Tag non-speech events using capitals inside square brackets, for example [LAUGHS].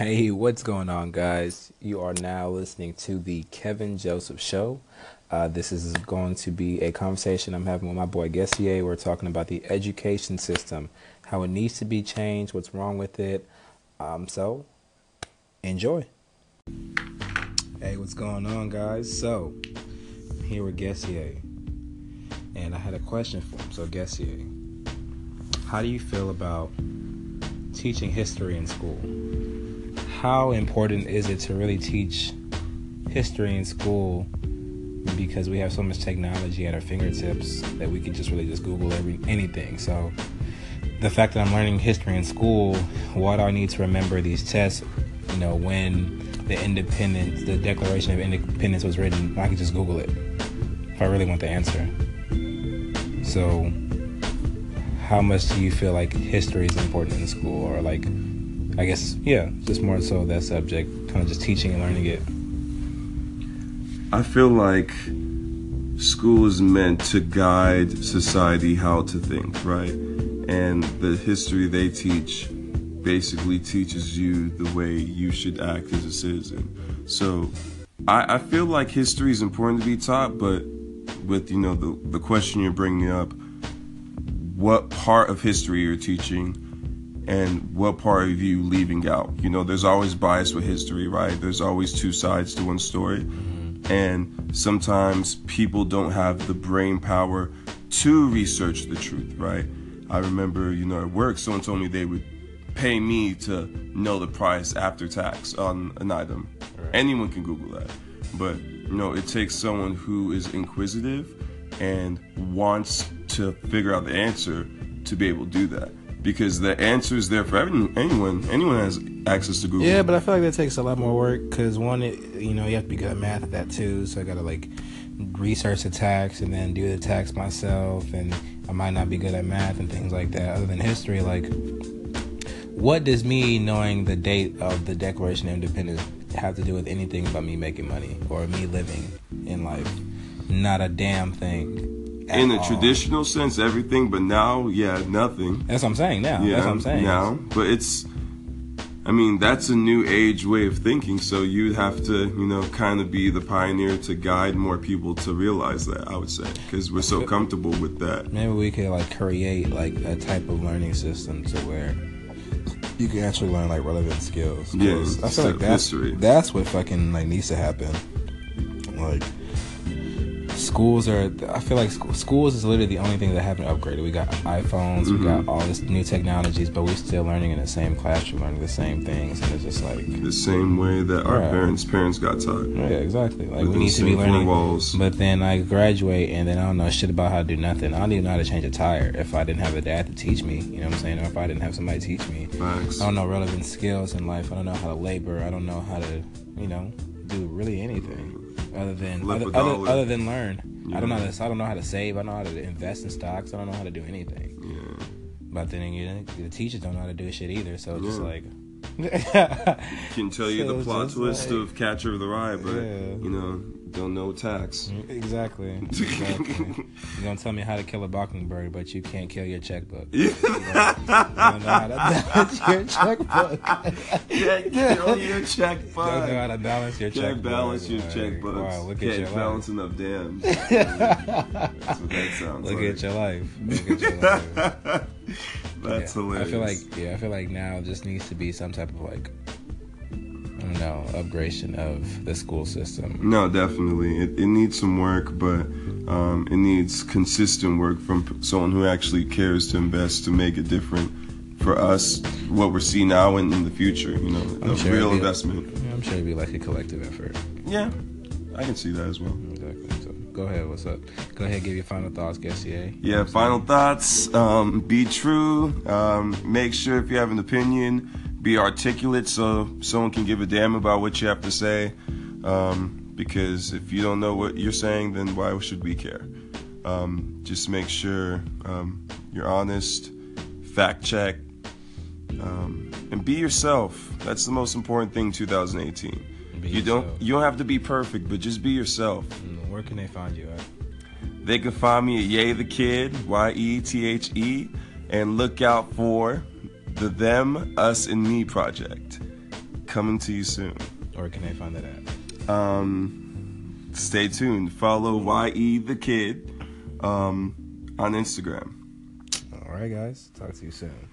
Hey, what's going on, guys? You are now listening to the Kevin Joseph Show. Uh, this is going to be a conversation I'm having with my boy Gesiye. We're talking about the education system, how it needs to be changed, what's wrong with it. Um, so, enjoy. Hey, what's going on, guys? So, I'm here with Gesiye, and I had a question for him. So, Gesiye, how do you feel about teaching history in school? How important is it to really teach history in school because we have so much technology at our fingertips that we can just really just Google every anything. So the fact that I'm learning history in school, why do I need to remember these tests? You know, when the independence, the Declaration of Independence was written, I can just Google it if I really want the answer. So, how much do you feel like history is important in school, or like, I guess, yeah, just more so that subject, kind of just teaching and learning it. I feel like school is meant to guide society how to think, right? And the history they teach basically teaches you the way you should act as a citizen. So I, I feel like history is important to be taught, but with you know the the question you're bringing up, what part of history you're teaching, and what part of you leaving out. You know, there's always bias with history, right? There's always two sides to one story mm-hmm. and sometimes people don't have the brain power to research the truth, right? I remember, you know, at work, someone told me they would pay me to know the price after tax on an item. Right. Anyone can Google that. But, you know, it takes someone who is inquisitive and wants to figure out the answer to be able to do that because the answer is there for everyone, anyone. Anyone has access to Google. Yeah, but I feel like that takes a lot more work because one, it, you know, you have to be good at math at that too. So I gotta like research the tax and then do the tax myself, and I might not be good at math and things like that. Other than history, like what does me knowing the date of the Declaration of Independence have to do with anything about me making money or me living in life? Not a damn thing in a all. traditional sense, everything, but now, yeah, nothing. That's what I'm saying now. Yeah, that's what I'm saying. Now, but it's, I mean, that's a new age way of thinking. So you'd have to, you know, kind of be the pioneer to guide more people to realize that. I would say because we're so comfortable with that. Maybe we could like create like a type of learning system to where you can actually learn like relevant skills. Yeah, I feel like that's history. that's what fucking like needs to happen. Like schools are i feel like schools is literally the only thing that haven't upgraded we got iphones mm-hmm. we got mm-hmm. all this new technologies but we're still learning in the same classroom learning the same things and it's just like the same way that our right. parents parents got taught yeah exactly like we need to be learning walls. but then i graduate and then i don't know shit about how to do nothing i don't even know how to change a tire if i didn't have a dad to teach me you know what i'm saying or if i didn't have somebody teach me Facts. i don't know relevant skills in life i don't know how to labor i don't know how to you know do really anything other than other, other, other, than learn. Yeah. I don't know how to, I don't know how to save. I don't know how to invest in stocks. I don't know how to do anything. Yeah. But then the teachers don't know how to do shit either. So it's yeah. just like. can tell you [LAUGHS] so the plot twist like, of Catcher of the Rye, but yeah. you know don't know tax. Exactly. [LAUGHS] exactly. You're gonna tell me how to kill a mockingbird, but you can't kill your checkbook. Yeah. [LAUGHS] You, don't, know how to balance your [LAUGHS] checkbook. can't kill your checkbook. Don't know how to balance your checkbook. Can't balance your like, checkbook. Wow, look can't at your balance life. enough dams. That's what that sounds look like. At your life. Look at your life. That's yeah, hilarious. I feel like yeah, I feel like now just needs to be some type of like no upgradation of the school system. No, definitely. It, it needs some work, but um, it needs consistent work from someone who actually cares to invest to make it different for us, what we're seeing now and in the future. You know, I'm a sure real investment. yeah, I'm sure it'd be like a collective effort. Yeah, I can see that as well. Exactly. So go ahead. What's up? Go ahead. Give your final thoughts, Gesiye. Yeah, final thoughts. Um, be true. Um, make sure if you have an opinion be articulate so someone can give a damn about what you have to say. Um, because if you don't know what you're saying, then why should we care? Um, just make sure um, you're honest, fact check, um, and be yourself. That's the most important thing. 2018. Be you yourself. don't you don't have to be perfect, but just be yourself. Where can they find you at? They can find me at Ye the Kid, Y E T H E, and look out for the Them, Us, and Me project coming to you soon. Or can they find that at? Um, stay tuned. Follow YE the Kid um, on Instagram. All right, guys. Talk to you soon.